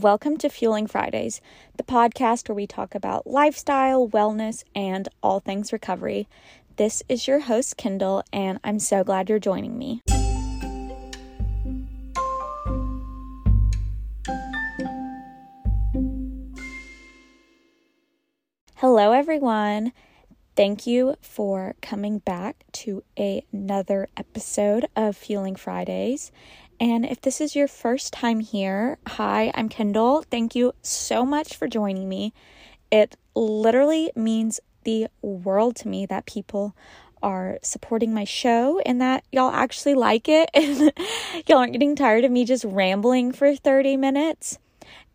Welcome to Fueling Fridays, the podcast where we talk about lifestyle, wellness, and all things recovery. This is your host, Kendall, and I'm so glad you're joining me. Hello, everyone. Thank you for coming back to another episode of Fueling Fridays. And if this is your first time here, hi, I'm Kendall. Thank you so much for joining me. It literally means the world to me that people are supporting my show and that y'all actually like it and y'all aren't getting tired of me just rambling for 30 minutes.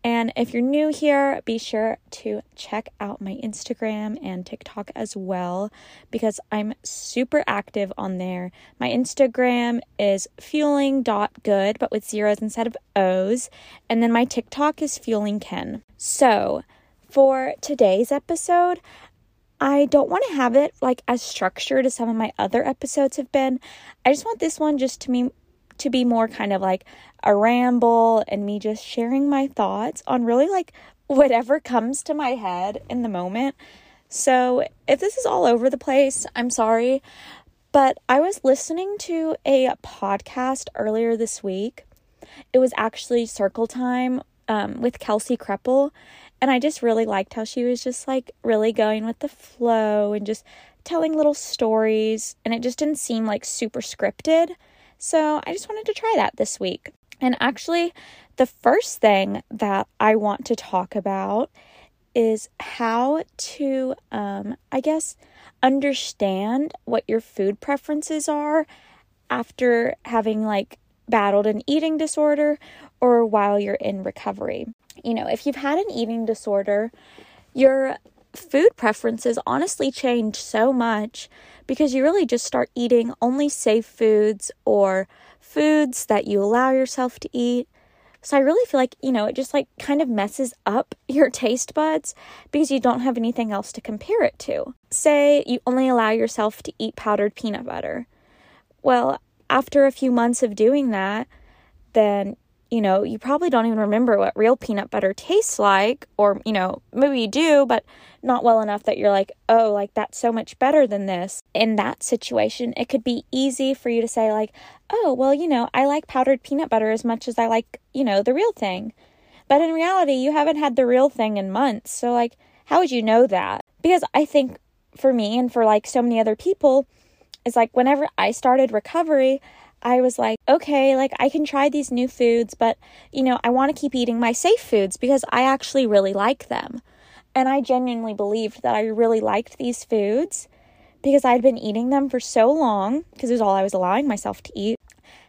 And if you're new here, be sure to check out my Instagram and TikTok as well because I'm super active on there. My Instagram is fueling.good, but with zeros instead of O's. And then my TikTok is fuelingken. So for today's episode, I don't want to have it like as structured as some of my other episodes have been. I just want this one just to be to be more kind of like a ramble and me just sharing my thoughts on really like whatever comes to my head in the moment. So, if this is all over the place, I'm sorry. But I was listening to a podcast earlier this week. It was actually Circle Time um, with Kelsey Kreppel. And I just really liked how she was just like really going with the flow and just telling little stories. And it just didn't seem like super scripted. So I just wanted to try that this week. And actually, the first thing that I want to talk about is how to, um, I guess, understand what your food preferences are after having like battled an eating disorder or while you're in recovery. You know, if you've had an eating disorder, your food preferences honestly change so much because you really just start eating only safe foods or foods that you allow yourself to eat. So I really feel like, you know, it just like kind of messes up your taste buds because you don't have anything else to compare it to. Say you only allow yourself to eat powdered peanut butter. Well, after a few months of doing that, then you know, you probably don't even remember what real peanut butter tastes like, or, you know, maybe you do, but not well enough that you're like, oh, like that's so much better than this. In that situation, it could be easy for you to say, like, oh, well, you know, I like powdered peanut butter as much as I like, you know, the real thing. But in reality, you haven't had the real thing in months. So, like, how would you know that? Because I think for me and for like so many other people, is like whenever I started recovery, I was like, okay, like I can try these new foods, but you know, I want to keep eating my safe foods because I actually really like them. And I genuinely believed that I really liked these foods because I'd been eating them for so long, because it was all I was allowing myself to eat,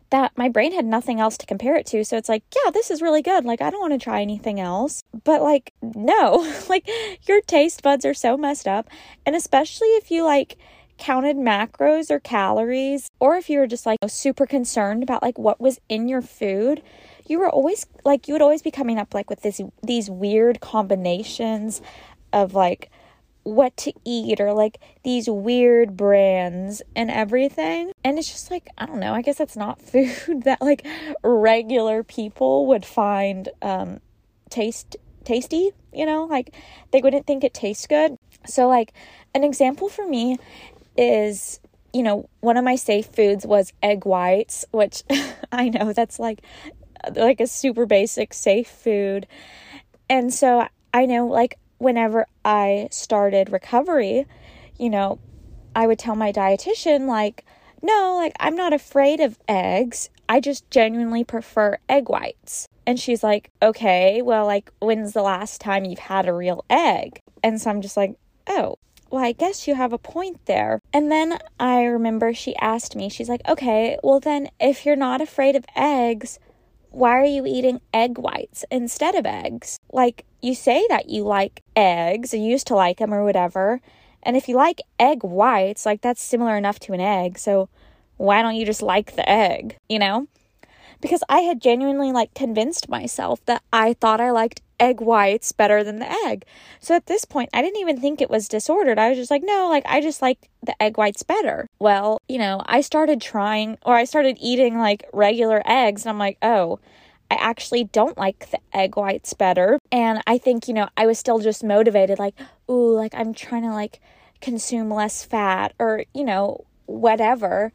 that my brain had nothing else to compare it to. So it's like, yeah, this is really good. Like, I don't want to try anything else. But, like, no, like, your taste buds are so messed up. And especially if you, like, counted macros or calories, or if you were just like super concerned about like what was in your food, you were always like you would always be coming up like with this these weird combinations of like what to eat or like these weird brands and everything. And it's just like, I don't know, I guess that's not food that like regular people would find um taste tasty, you know? Like they wouldn't think it tastes good. So like an example for me is you know, one of my safe foods was egg whites, which I know that's like like a super basic safe food. And so I know like whenever I started recovery, you know, I would tell my dietitian like, "No, like I'm not afraid of eggs. I just genuinely prefer egg whites." And she's like, "Okay, well like when's the last time you've had a real egg?" And so I'm just like, "Oh, well, I guess you have a point there. And then I remember she asked me, she's like, okay, well, then if you're not afraid of eggs, why are you eating egg whites instead of eggs? Like, you say that you like eggs, or used to like them or whatever. And if you like egg whites, like that's similar enough to an egg. So why don't you just like the egg, you know? Because I had genuinely like convinced myself that I thought I liked egg whites better than the egg. So at this point, I didn't even think it was disordered. I was just like, no, like I just like the egg whites better. Well, you know, I started trying or I started eating like regular eggs and I'm like, oh, I actually don't like the egg whites better. And I think, you know, I was still just motivated, like, ooh, like I'm trying to like consume less fat or, you know, whatever.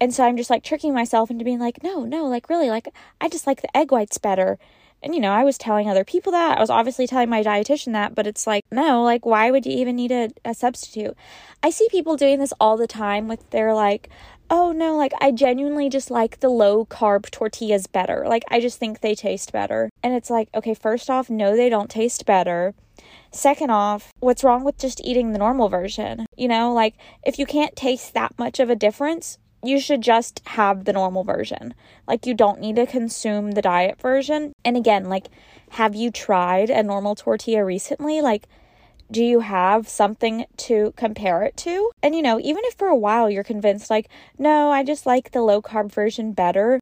And so I'm just like tricking myself into being like, no, no, like really, like I just like the egg whites better. And you know, I was telling other people that. I was obviously telling my dietitian that, but it's like, no, like why would you even need a, a substitute? I see people doing this all the time with their like, oh no, like I genuinely just like the low carb tortillas better. Like I just think they taste better. And it's like, okay, first off, no, they don't taste better. Second off, what's wrong with just eating the normal version? You know, like if you can't taste that much of a difference, you should just have the normal version. Like, you don't need to consume the diet version. And again, like, have you tried a normal tortilla recently? Like, do you have something to compare it to? And you know, even if for a while you're convinced, like, no, I just like the low carb version better,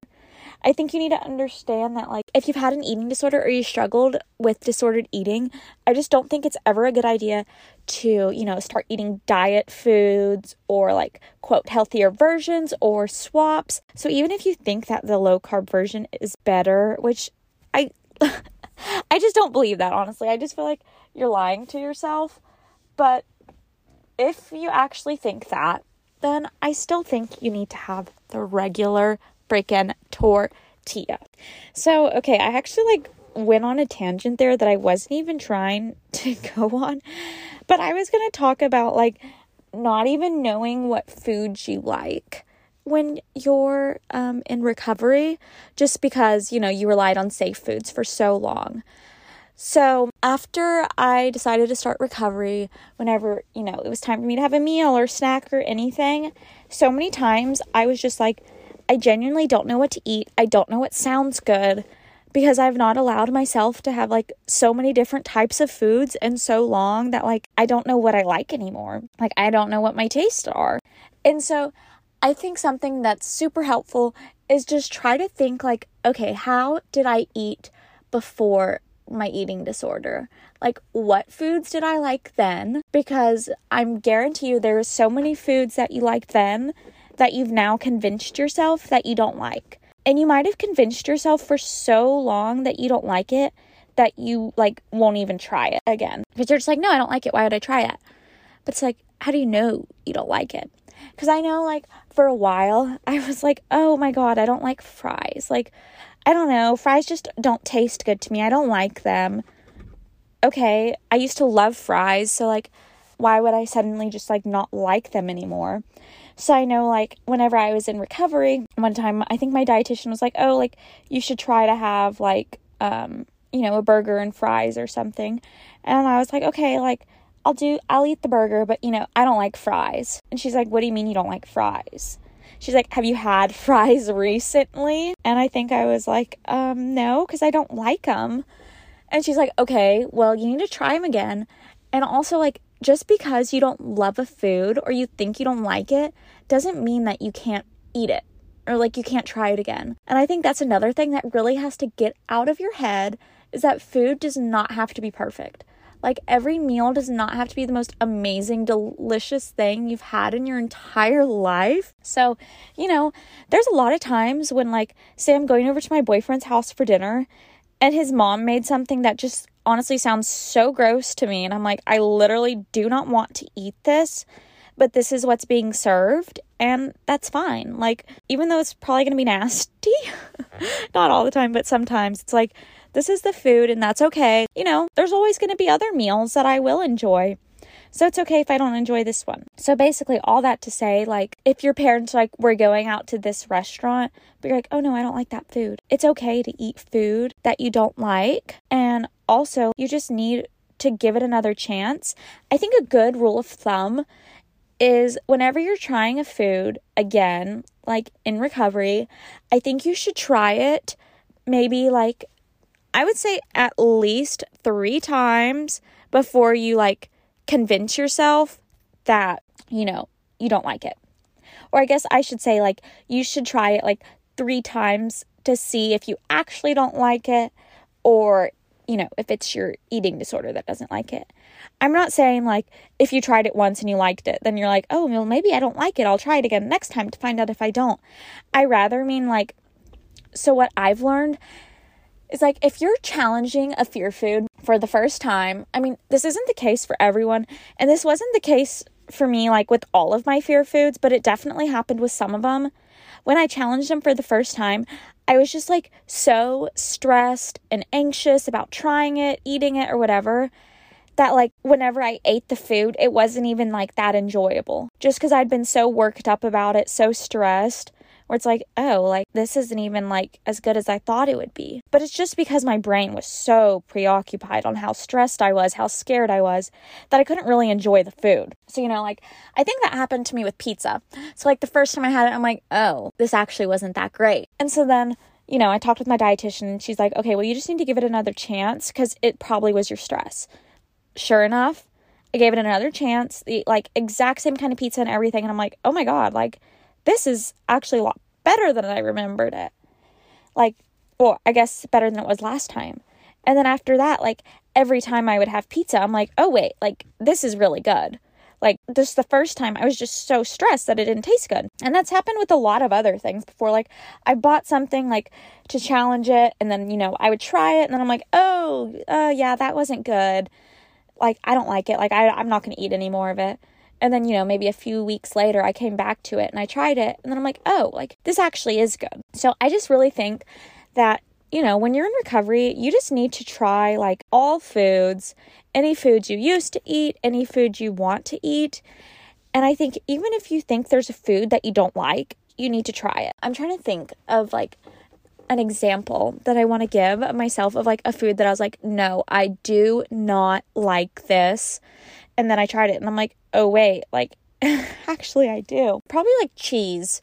I think you need to understand that, like, if you've had an eating disorder or you struggled with disordered eating, I just don't think it's ever a good idea to, you know, start eating diet foods or like, quote, healthier versions or swaps. So even if you think that the low carb version is better, which I, I just don't believe that, honestly. I just feel like you're lying to yourself. But if you actually think that, then I still think you need to have the regular freaking tortilla. So, okay, I actually like went on a tangent there that I wasn't even trying to go on, but I was going to talk about like not even knowing what foods you like when you're um, in recovery just because you know you relied on safe foods for so long so after i decided to start recovery whenever you know it was time for me to have a meal or snack or anything so many times i was just like I genuinely don't know what to eat. I don't know what sounds good because I've not allowed myself to have like so many different types of foods and so long that like I don't know what I like anymore. Like I don't know what my tastes are. And so I think something that's super helpful is just try to think like, okay, how did I eat before my eating disorder? Like, what foods did I like then? Because I'm guarantee you there are so many foods that you liked then that you've now convinced yourself that you don't like. And you might have convinced yourself for so long that you don't like it that you like won't even try it again. Because you're just like, no, I don't like it. Why would I try it? But it's like, how do you know you don't like it? Because I know, like, for a while, I was like, oh my God, I don't like fries. Like, I don't know, fries just don't taste good to me. I don't like them. Okay, I used to love fries, so like, why would I suddenly just like not like them anymore? So I know, like, whenever I was in recovery, one time I think my dietitian was like, oh, like, you should try to have, like, um, you know, a burger and fries or something. And I was like, okay, like, I'll do, I'll eat the burger, but, you know, I don't like fries. And she's like, what do you mean you don't like fries? She's like, Have you had fries recently? And I think I was like, Um, no, because I don't like them. And she's like, Okay, well, you need to try them again. And also, like, just because you don't love a food or you think you don't like it doesn't mean that you can't eat it or like you can't try it again. And I think that's another thing that really has to get out of your head is that food does not have to be perfect. Like every meal does not have to be the most amazing, delicious thing you've had in your entire life. So, you know, there's a lot of times when, like, say I'm going over to my boyfriend's house for dinner and his mom made something that just honestly sounds so gross to me. And I'm like, I literally do not want to eat this, but this is what's being served. And that's fine. Like, even though it's probably going to be nasty, not all the time, but sometimes it's like, this is the food and that's okay. You know, there's always going to be other meals that I will enjoy. So it's okay if I don't enjoy this one. So basically, all that to say, like, if your parents, like, we're going out to this restaurant, but you're like, oh no, I don't like that food. It's okay to eat food that you don't like. And also, you just need to give it another chance. I think a good rule of thumb is whenever you're trying a food again, like in recovery, I think you should try it maybe like I would say at least 3 times before you like convince yourself that, you know, you don't like it. Or I guess I should say, like, you should try it like three times to see if you actually don't like it or, you know, if it's your eating disorder that doesn't like it. I'm not saying like if you tried it once and you liked it, then you're like, oh, well, maybe I don't like it. I'll try it again next time to find out if I don't. I rather mean like, so what I've learned is like if you're challenging a fear food for the first time, I mean, this isn't the case for everyone, and this wasn't the case for me like with all of my fear foods, but it definitely happened with some of them. When I challenged them for the first time, I was just like so stressed and anxious about trying it, eating it, or whatever that like whenever I ate the food, it wasn't even like that enjoyable. Just because I'd been so worked up about it, so stressed, where it's like, oh, like this isn't even like as good as I thought it would be. But it's just because my brain was so preoccupied on how stressed I was, how scared I was, that I couldn't really enjoy the food. So, you know, like I think that happened to me with pizza. So, like the first time I had it, I'm like, oh, this actually wasn't that great. And so then you know, I talked with my dietitian and she's like, okay, well, you just need to give it another chance because it probably was your stress. Sure enough, I gave it another chance, the like exact same kind of pizza and everything. And I'm like, oh my God, like this is actually a lot better than I remembered it. Like, well, I guess better than it was last time. And then after that, like every time I would have pizza, I'm like, oh wait, like this is really good. Like this the first time I was just so stressed that it didn't taste good. And that's happened with a lot of other things before. Like I bought something like to challenge it and then, you know, I would try it and then I'm like, oh, uh, yeah, that wasn't good. Like I don't like it. Like I, I'm not going to eat any more of it. And then, you know, maybe a few weeks later, I came back to it and I tried it. And then I'm like, oh, like this actually is good. So I just really think that, you know, when you're in recovery, you just need to try like all foods, any foods you used to eat, any food you want to eat. And I think even if you think there's a food that you don't like, you need to try it. I'm trying to think of like an example that I want to give myself of like a food that I was like, no, I do not like this. And then I tried it and I'm like, oh, wait, like, actually, I do. Probably like cheese.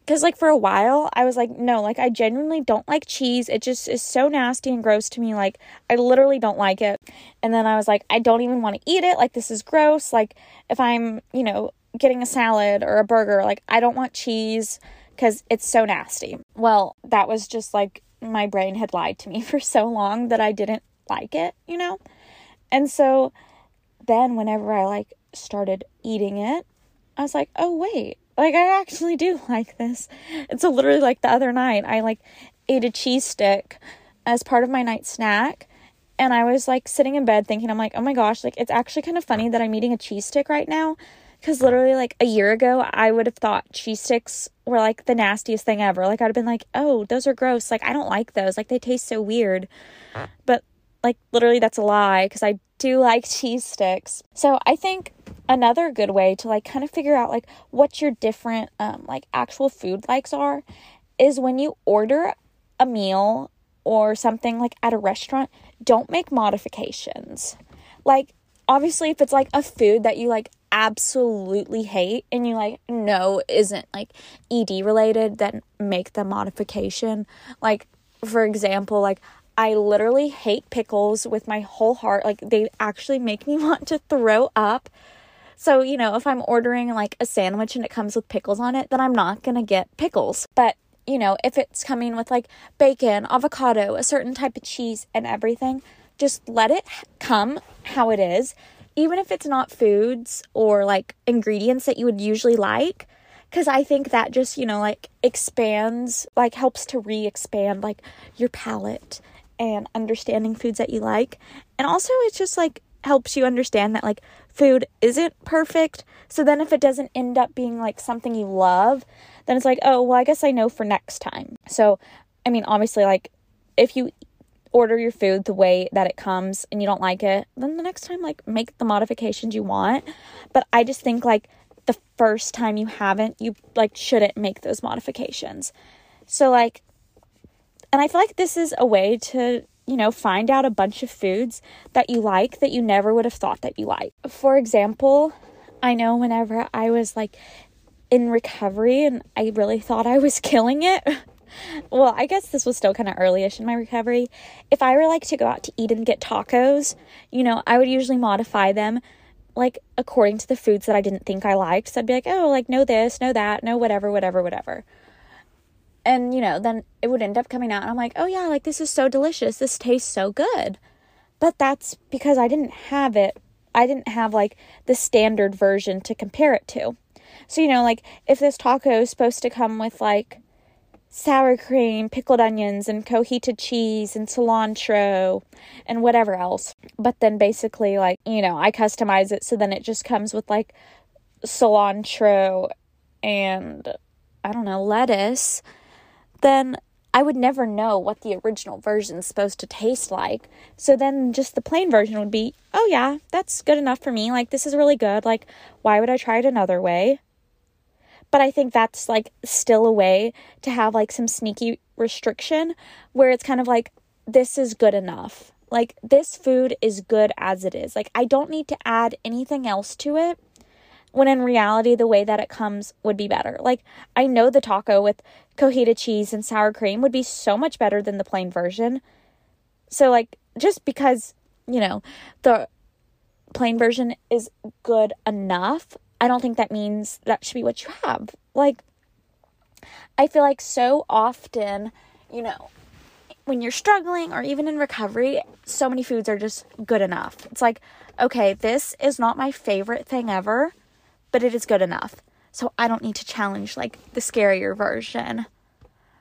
Because, like, for a while, I was like, no, like, I genuinely don't like cheese. It just is so nasty and gross to me. Like, I literally don't like it. And then I was like, I don't even want to eat it. Like, this is gross. Like, if I'm, you know, getting a salad or a burger, like, I don't want cheese because it's so nasty. Well, that was just like my brain had lied to me for so long that I didn't like it, you know? And so then whenever I like started eating it, I was like, oh, wait, like I actually do like this. It's so literally like the other night, I like ate a cheese stick as part of my night snack. And I was like sitting in bed thinking, I'm like, oh my gosh, like it's actually kind of funny that I'm eating a cheese stick right now. Cause literally, like a year ago, I would have thought cheese sticks were like the nastiest thing ever. Like, I'd have been like, oh, those are gross. Like, I don't like those. Like, they taste so weird. But like literally that's a lie because I do like cheese sticks. So I think another good way to like kind of figure out like what your different um like actual food likes are is when you order a meal or something like at a restaurant, don't make modifications. Like obviously if it's like a food that you like absolutely hate and you like no isn't like ED related, then make the modification. Like for example, like I literally hate pickles with my whole heart. Like, they actually make me want to throw up. So, you know, if I'm ordering like a sandwich and it comes with pickles on it, then I'm not gonna get pickles. But, you know, if it's coming with like bacon, avocado, a certain type of cheese, and everything, just let it come how it is. Even if it's not foods or like ingredients that you would usually like, because I think that just, you know, like expands, like helps to re expand like your palate and understanding foods that you like. And also, it just like helps you understand that like food isn't perfect. So then, if it doesn't end up being like something you love, then it's like, oh, well, I guess I know for next time. So, I mean, obviously, like if you order your food the way that it comes and you don't like it, then the next time, like, make the modifications you want. But I just think, like, the first time you haven't, you like shouldn't make those modifications. So, like, and I feel like this is a way to, you know, find out a bunch of foods that you like that you never would have thought that you like. For example, I know whenever I was like in recovery and I really thought I was killing it. well, I guess this was still kind of earlyish in my recovery. If I were like to go out to eat and get tacos, you know, I would usually modify them like according to the foods that I didn't think I liked. So I'd be like, oh, like no this, no that, no whatever, whatever, whatever and you know then it would end up coming out and i'm like oh yeah like this is so delicious this tastes so good but that's because i didn't have it i didn't have like the standard version to compare it to so you know like if this taco is supposed to come with like sour cream, pickled onions, and cojita cheese, and cilantro, and whatever else. But then basically, like, you know, I customize it so then it just comes with like cilantro and I don't know, lettuce. Then I would never know what the original version is supposed to taste like. So then just the plain version would be, oh yeah, that's good enough for me. Like, this is really good. Like, why would I try it another way? But I think that's like still a way to have like some sneaky restriction where it's kind of like, this is good enough. Like, this food is good as it is. Like, I don't need to add anything else to it when in reality the way that it comes would be better. Like I know the taco with cojita cheese and sour cream would be so much better than the plain version. So like just because, you know, the plain version is good enough, I don't think that means that should be what you have. Like I feel like so often, you know, when you're struggling or even in recovery, so many foods are just good enough. It's like, okay, this is not my favorite thing ever, but it is good enough. So I don't need to challenge like the scarier version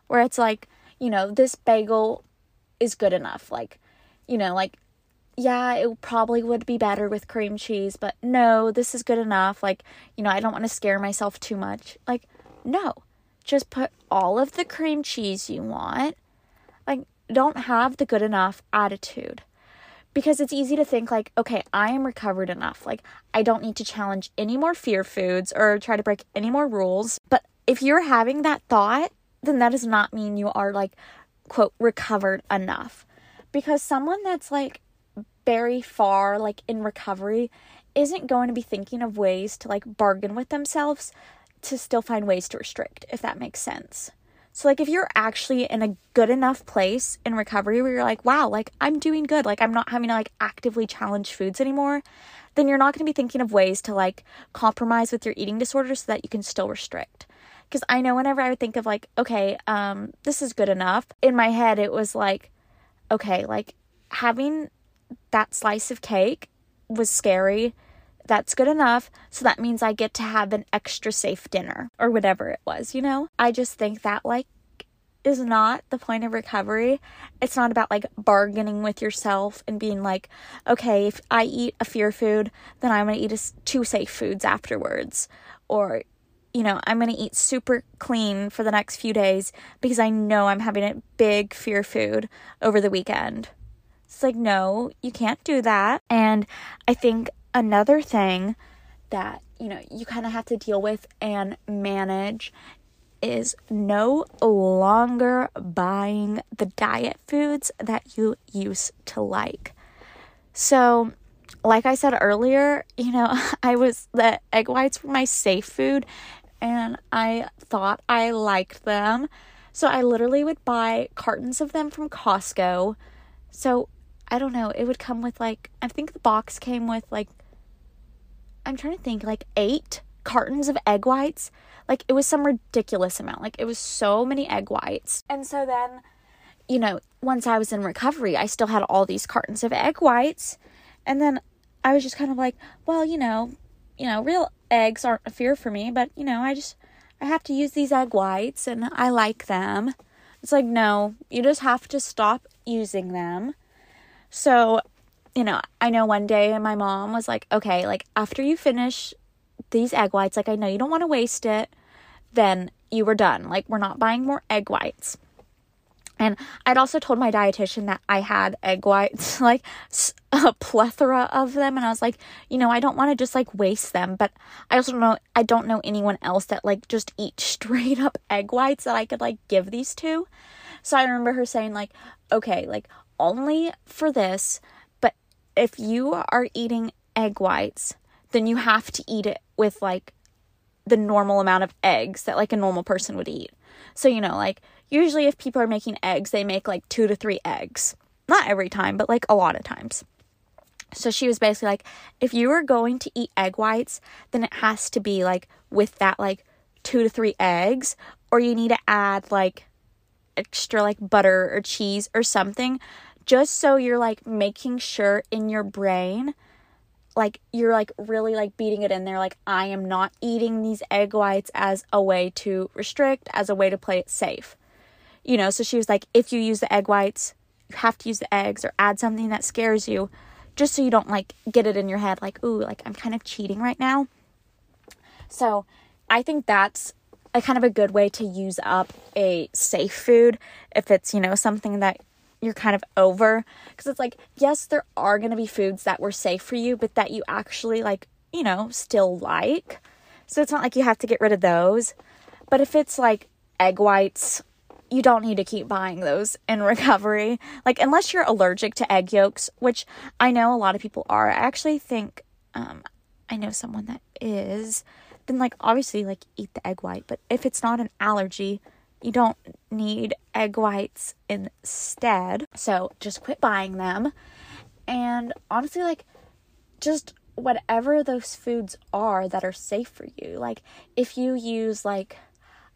where it's like, you know, this bagel is good enough. Like, you know, like, yeah, it probably would be better with cream cheese, but no, this is good enough. Like, you know, I don't want to scare myself too much. Like, no, just put all of the cream cheese you want. Like, don't have the good enough attitude because it's easy to think like okay i am recovered enough. Like i don't need to challenge any more fear foods or try to break any more rules. But if you're having that thought then that does not mean you are like quote recovered enough. Because someone that's like very far like in recovery isn't going to be thinking of ways to like bargain with themselves to still find ways to restrict if that makes sense so, like, if you're actually in a good enough place in recovery where you're like, wow, like, I'm doing good, like, I'm not having to like actively challenge foods anymore, then you're not going to be thinking of ways to like compromise with your eating disorder so that you can still restrict. Because I know whenever I would think of like, okay, um, this is good enough, in my head, it was like, okay, like, having that slice of cake was scary that's good enough. So that means I get to have an extra safe dinner or whatever it was, you know? I just think that, like, is not the point of recovery. It's not about like bargaining with yourself and being like, okay, if I eat a fear food, then I'm going to eat a, two safe foods afterwards. Or, you know, I'm going to eat super clean for the next few days because I know I'm having a big fear food over the weekend. It's like, no, you can't do that. And I think another thing that you know you kind of have to deal with and manage is no longer buying the diet foods that you used to like. So, like I said earlier, you know, I was the egg whites were my safe food and I thought I liked them. So, I literally would buy cartons of them from Costco. So, I don't know, it would come with like I think the box came with like I'm trying to think, like eight cartons of egg whites. Like it was some ridiculous amount. Like it was so many egg whites. And so then, you know, once I was in recovery, I still had all these cartons of egg whites. And then I was just kind of like, well, you know, you know, real eggs aren't a fear for me, but you know, I just I have to use these egg whites and I like them. It's like, no, you just have to stop using them. So you know, I know one day my mom was like, okay, like after you finish these egg whites, like I know you don't want to waste it, then you were done. Like we're not buying more egg whites. And I'd also told my dietitian that I had egg whites, like a plethora of them. And I was like, you know, I don't want to just like waste them. But I also don't know, I don't know anyone else that like just eat straight up egg whites that I could like give these to. So I remember her saying, like, okay, like only for this, if you are eating egg whites, then you have to eat it with like the normal amount of eggs that like a normal person would eat. So, you know, like usually if people are making eggs, they make like two to three eggs. Not every time, but like a lot of times. So she was basically like, if you are going to eat egg whites, then it has to be like with that like two to three eggs, or you need to add like extra like butter or cheese or something just so you're like making sure in your brain like you're like really like beating it in there like I am not eating these egg whites as a way to restrict as a way to play it safe You know, so she was like, if you use the egg whites, you have to use the eggs or add something that scares you just so you don't like get it in your head like, ooh, like I'm kind of cheating right now. So I think that's a kind of a good way to use up a safe food if it's, you know, something that you're kind of over. Because it's like, yes, there are going to be foods that were safe for you, but that you actually like, you know, still like. So it's not like you have to get rid of those. But if it's like egg whites, you don't need to keep buying those in recovery. Like, unless you're allergic to egg yolks, which I know a lot of people are. I actually think, um, I know someone that is then like obviously like eat the egg white. But if it's not an allergy, you don't need egg whites instead. So just quit buying them. And honestly, like just whatever those foods are that are safe for you. Like if you use like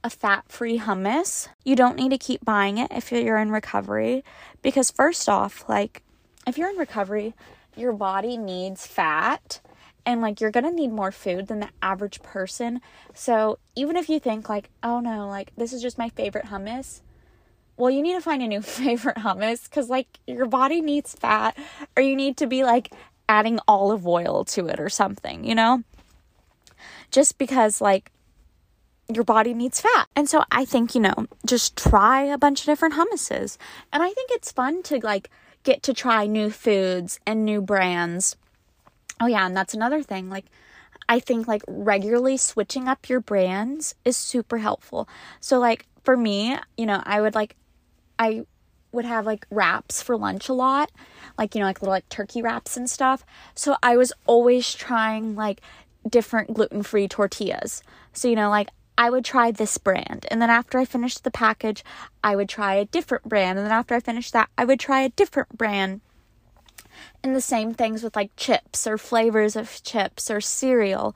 a fat free hummus, you don't need to keep buying it if you're in recovery. Because, first off, like if you're in recovery, your body needs fat and like you're gonna need more food than the average person. So even if you think like, oh no, like this is just my favorite hummus, well, you need to find a new favorite hummus because like your body needs fat, or you need to be like adding olive oil to it or something, you know? Just because like your body needs fat. And so I think, you know, just try a bunch of different hummuses. And I think it's fun to like get to try new foods and new brands Oh yeah, and that's another thing. Like I think like regularly switching up your brands is super helpful. So like for me, you know, I would like I would have like wraps for lunch a lot. Like, you know, like little like turkey wraps and stuff. So I was always trying like different gluten-free tortillas. So, you know, like I would try this brand. And then after I finished the package, I would try a different brand. And then after I finished that, I would try a different brand. And the same things with like chips or flavors of chips or cereal.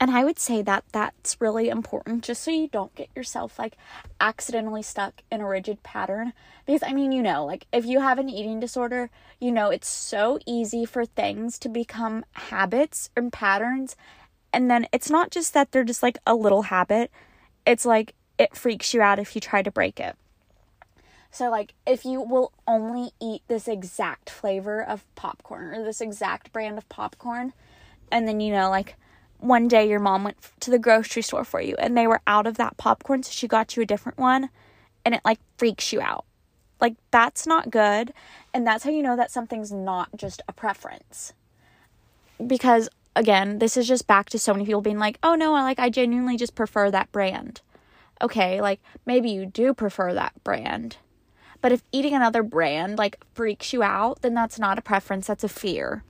And I would say that that's really important just so you don't get yourself like accidentally stuck in a rigid pattern. Because I mean, you know, like if you have an eating disorder, you know, it's so easy for things to become habits and patterns. And then it's not just that they're just like a little habit, it's like it freaks you out if you try to break it. So, like, if you will only eat this exact flavor of popcorn or this exact brand of popcorn, and then, you know, like, one day your mom went to the grocery store for you and they were out of that popcorn, so she got you a different one, and it like freaks you out. Like, that's not good. And that's how you know that something's not just a preference. Because, again, this is just back to so many people being like, oh no, like, I genuinely just prefer that brand. Okay, like, maybe you do prefer that brand but if eating another brand like freaks you out, then that's not a preference, that's a fear.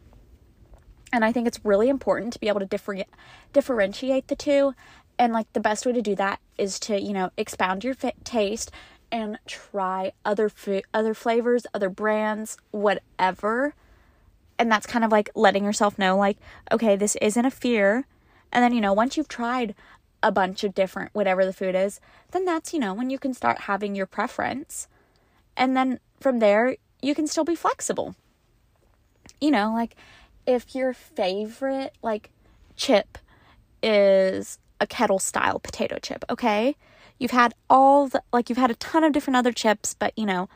And I think it's really important to be able to differ- differentiate the two. And like the best way to do that is to, you know, expound your fit taste and try other food, other flavors, other brands, whatever. And that's kind of like letting yourself know like, okay, this isn't a fear. And then, you know, once you've tried a bunch of different whatever the food is, then that's, you know, when you can start having your preference. And then from there, you can still be flexible. You know, like if your favorite like chip is a kettle style potato chip, okay? You've had all the like you've had a ton of different other chips, but you know,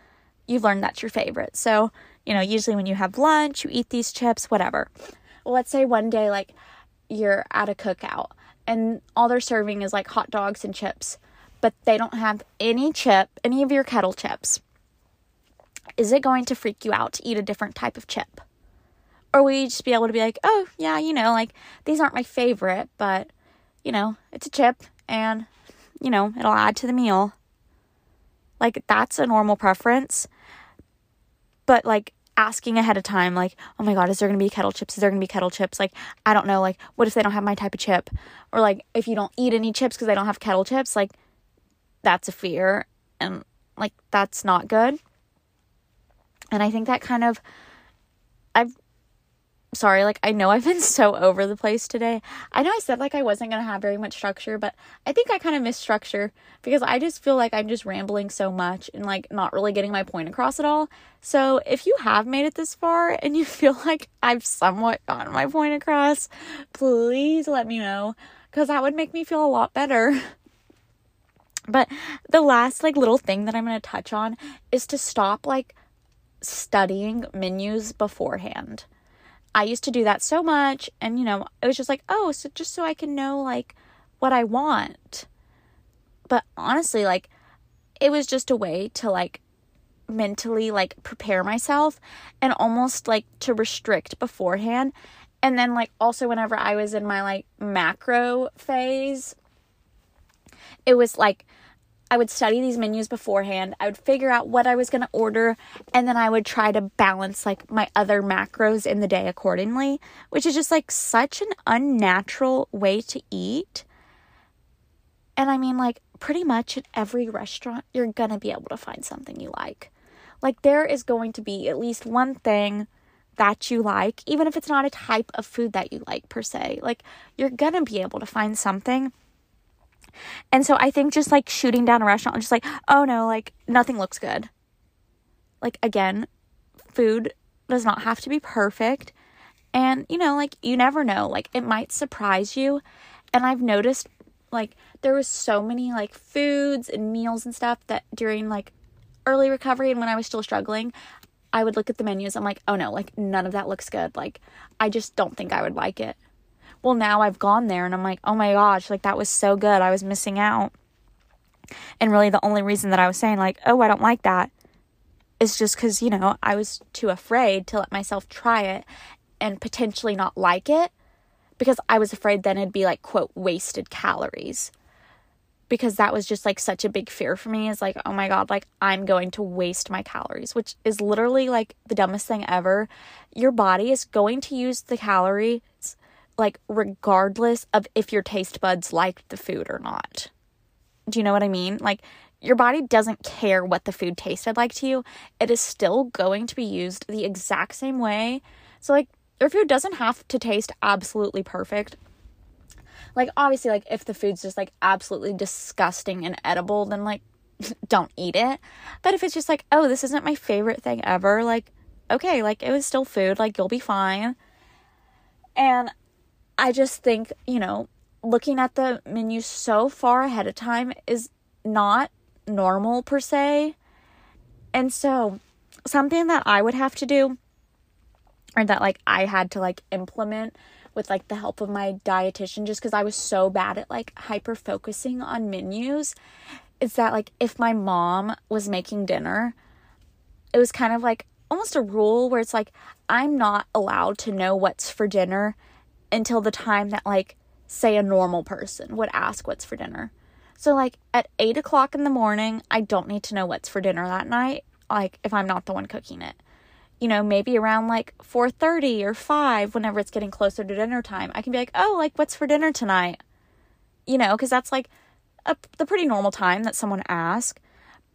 you've learned that's your favorite. So, you know, usually when you have lunch, you eat these chips, whatever. Well, let's say one day like you're at a cookout and all they're serving is like hot dogs and chips, but they don't have any chip, any of your kettle chips is it going to freak you out to eat a different type of chip? Or will you just be able to be like, oh, yeah, you know, like these aren't my favorite, but, you know, it's a chip and, you know, it'll add to the meal. Like, that's a normal preference. But, like, asking ahead of time, like, oh my God, is there gonna be kettle chips? Is there gonna be kettle chips? Like, I don't know. Like, what if they don't have my type of chip? Or, like, if you don't eat any chips because they don't have kettle chips, like, that's a fear. And, like, that's not good. And I think that kind of I've sorry, like I know I've been so over the place today. I know I said like I wasn't going to have very much structure, but I think I kind of miss structure because I just feel like I'm just rambling so much and like not really getting my point across at all. So, if you have made it this far and you feel like I've somewhat gotten my point across, please let me know cuz that would make me feel a lot better. But the last like little thing that I'm going to touch on is to stop like studying menus beforehand. I used to do that so much and you know, it was just like, "Oh, so just so I can know like what I want." But honestly, like it was just a way to like mentally like prepare myself and almost like to restrict beforehand. And then like also whenever I was in my like macro phase, it was like I would study these menus beforehand. I would figure out what I was going to order and then I would try to balance like my other macros in the day accordingly, which is just like such an unnatural way to eat. And I mean like pretty much at every restaurant you're going to be able to find something you like. Like there is going to be at least one thing that you like, even if it's not a type of food that you like per se. Like you're going to be able to find something and so I think just like shooting down a restaurant and just like, oh no, like nothing looks good. Like again, food does not have to be perfect. And you know, like you never know, like it might surprise you. And I've noticed like there was so many like foods and meals and stuff that during like early recovery and when I was still struggling, I would look at the menus. I'm like, oh no, like none of that looks good. Like I just don't think I would like it well, now I've gone there and I'm like, oh my gosh, like that was so good. I was missing out. And really, the only reason that I was saying, like, oh, I don't like that is just because, you know, I was too afraid to let myself try it and potentially not like it because I was afraid then it'd be like, quote, wasted calories. Because that was just like such a big fear for me is like, oh my God, like I'm going to waste my calories, which is literally like the dumbest thing ever. Your body is going to use the calories like regardless of if your taste buds liked the food or not. Do you know what I mean? Like your body doesn't care what the food tasted like to you. It is still going to be used the exact same way. So like your food doesn't have to taste absolutely perfect. Like obviously like if the food's just like absolutely disgusting and edible then like don't eat it. But if it's just like, "Oh, this isn't my favorite thing ever," like okay, like it was still food, like you'll be fine. And I just think, you know, looking at the menu so far ahead of time is not normal per se. And so, something that I would have to do or that like I had to like implement with like the help of my dietitian just cuz I was so bad at like hyper focusing on menus is that like if my mom was making dinner, it was kind of like almost a rule where it's like I'm not allowed to know what's for dinner until the time that, like, say a normal person would ask what's for dinner. So, like, at eight o'clock in the morning, I don't need to know what's for dinner that night, like, if I'm not the one cooking it. You know, maybe around like 4:30 or 5 whenever it's getting closer to dinner time, I can be like, "Oh, like what's for dinner tonight?" You know, cuz that's like a, the pretty normal time that someone asks.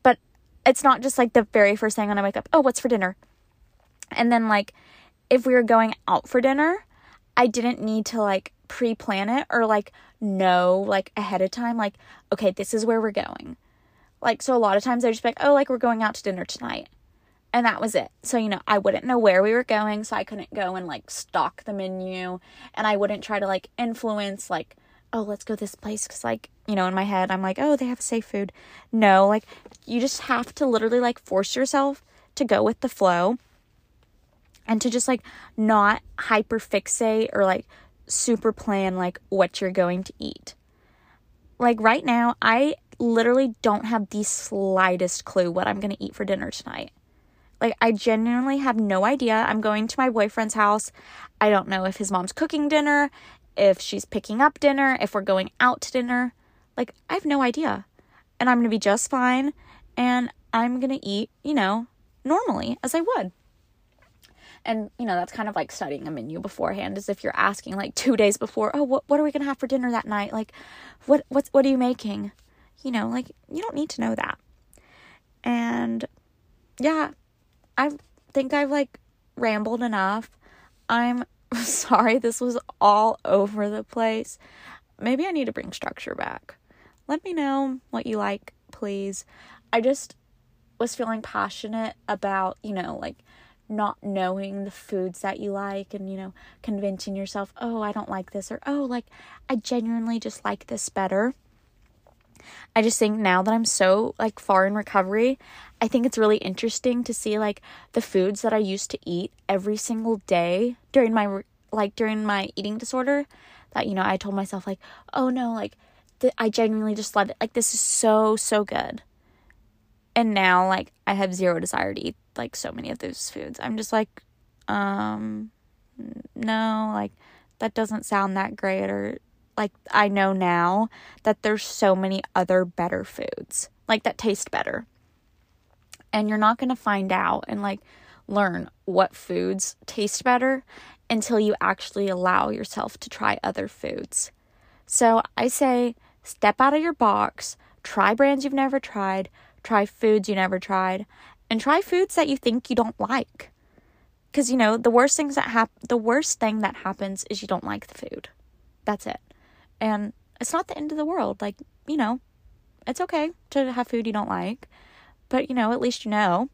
But it's not just like the very first thing when I wake up, "Oh, what's for dinner?" And then like if we were going out for dinner, I didn't need to like pre plan it or like know like ahead of time, like, okay, this is where we're going. Like, so a lot of times I just be like, oh, like we're going out to dinner tonight. And that was it. So, you know, I wouldn't know where we were going, so I couldn't go and like stock the menu. And I wouldn't try to like influence, like, oh, let's go this place. Cause, like, you know, in my head, I'm like, oh, they have safe food. No, like, you just have to literally like force yourself to go with the flow and to just like not hyper fixate or like super plan like what you're going to eat. Like right now, I literally don't have the slightest clue what I'm going to eat for dinner tonight. Like, I genuinely have no idea. I'm going to my boyfriend's house. I don't know if his mom's cooking dinner, if she's picking up dinner, if we're going out to dinner. Like, I have no idea. And I'm going to be just fine. And I'm going to eat, you know, normally as I would and you know that's kind of like studying a menu beforehand as if you're asking like two days before oh what, what are we gonna have for dinner that night? Like what what's what are you making? You know like you don't need to know that. And yeah i think i've like rambled enough. I'm sorry this was all over the place. Maybe i need to bring structure back. Let me know what you like please. I just was feeling passionate about you know like not knowing the foods that you like and you know convincing yourself oh i don't like this or oh like i genuinely just like this better I just think now that I'm so like far in recovery, I think it's really interesting to see like the foods that I used to eat every single day during my like during my eating disorder that you know I told myself like, "Oh no, like th- I genuinely just love it. Like this is so so good." And now like I have zero desire to eat like so many of those foods. I'm just like um no, like that doesn't sound that great or like I know now that there's so many other better foods like that taste better. And you're not going to find out and like learn what foods taste better until you actually allow yourself to try other foods. So I say step out of your box, try brands you've never tried, try foods you never tried, and try foods that you think you don't like. Cuz you know, the worst things that hap- the worst thing that happens is you don't like the food. That's it. And it's not the end of the world. Like, you know, it's okay to have food you don't like, but you know, at least you know.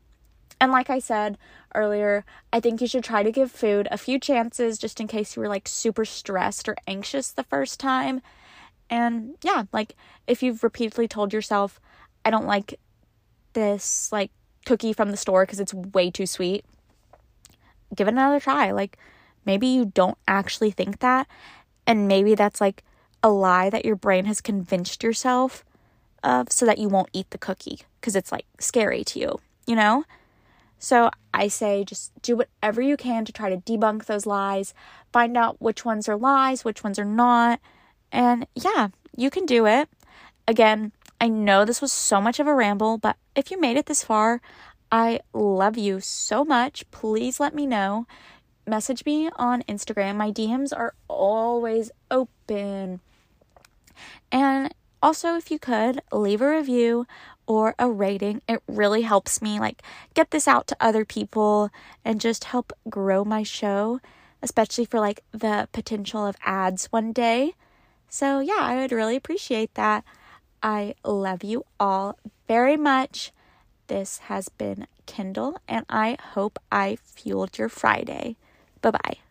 And like I said earlier, I think you should try to give food a few chances just in case you were like super stressed or anxious the first time. And yeah, like if you've repeatedly told yourself, I don't like this like cookie from the store because it's way too sweet, give it another try. Like maybe you don't actually think that. And maybe that's like a lie that your brain has convinced yourself of so that you won't eat the cookie because it's like scary to you, you know? So I say just do whatever you can to try to debunk those lies, find out which ones are lies, which ones are not. And yeah, you can do it. Again, I know this was so much of a ramble, but if you made it this far, I love you so much. Please let me know. Message me on Instagram. My DMs are always open. And also, if you could, leave a review or a rating. It really helps me like get this out to other people and just help grow my show, especially for like the potential of ads one day. So, yeah, I would really appreciate that. I love you all very much. This has been Kindle, and I hope I fueled your Friday. Bye bye.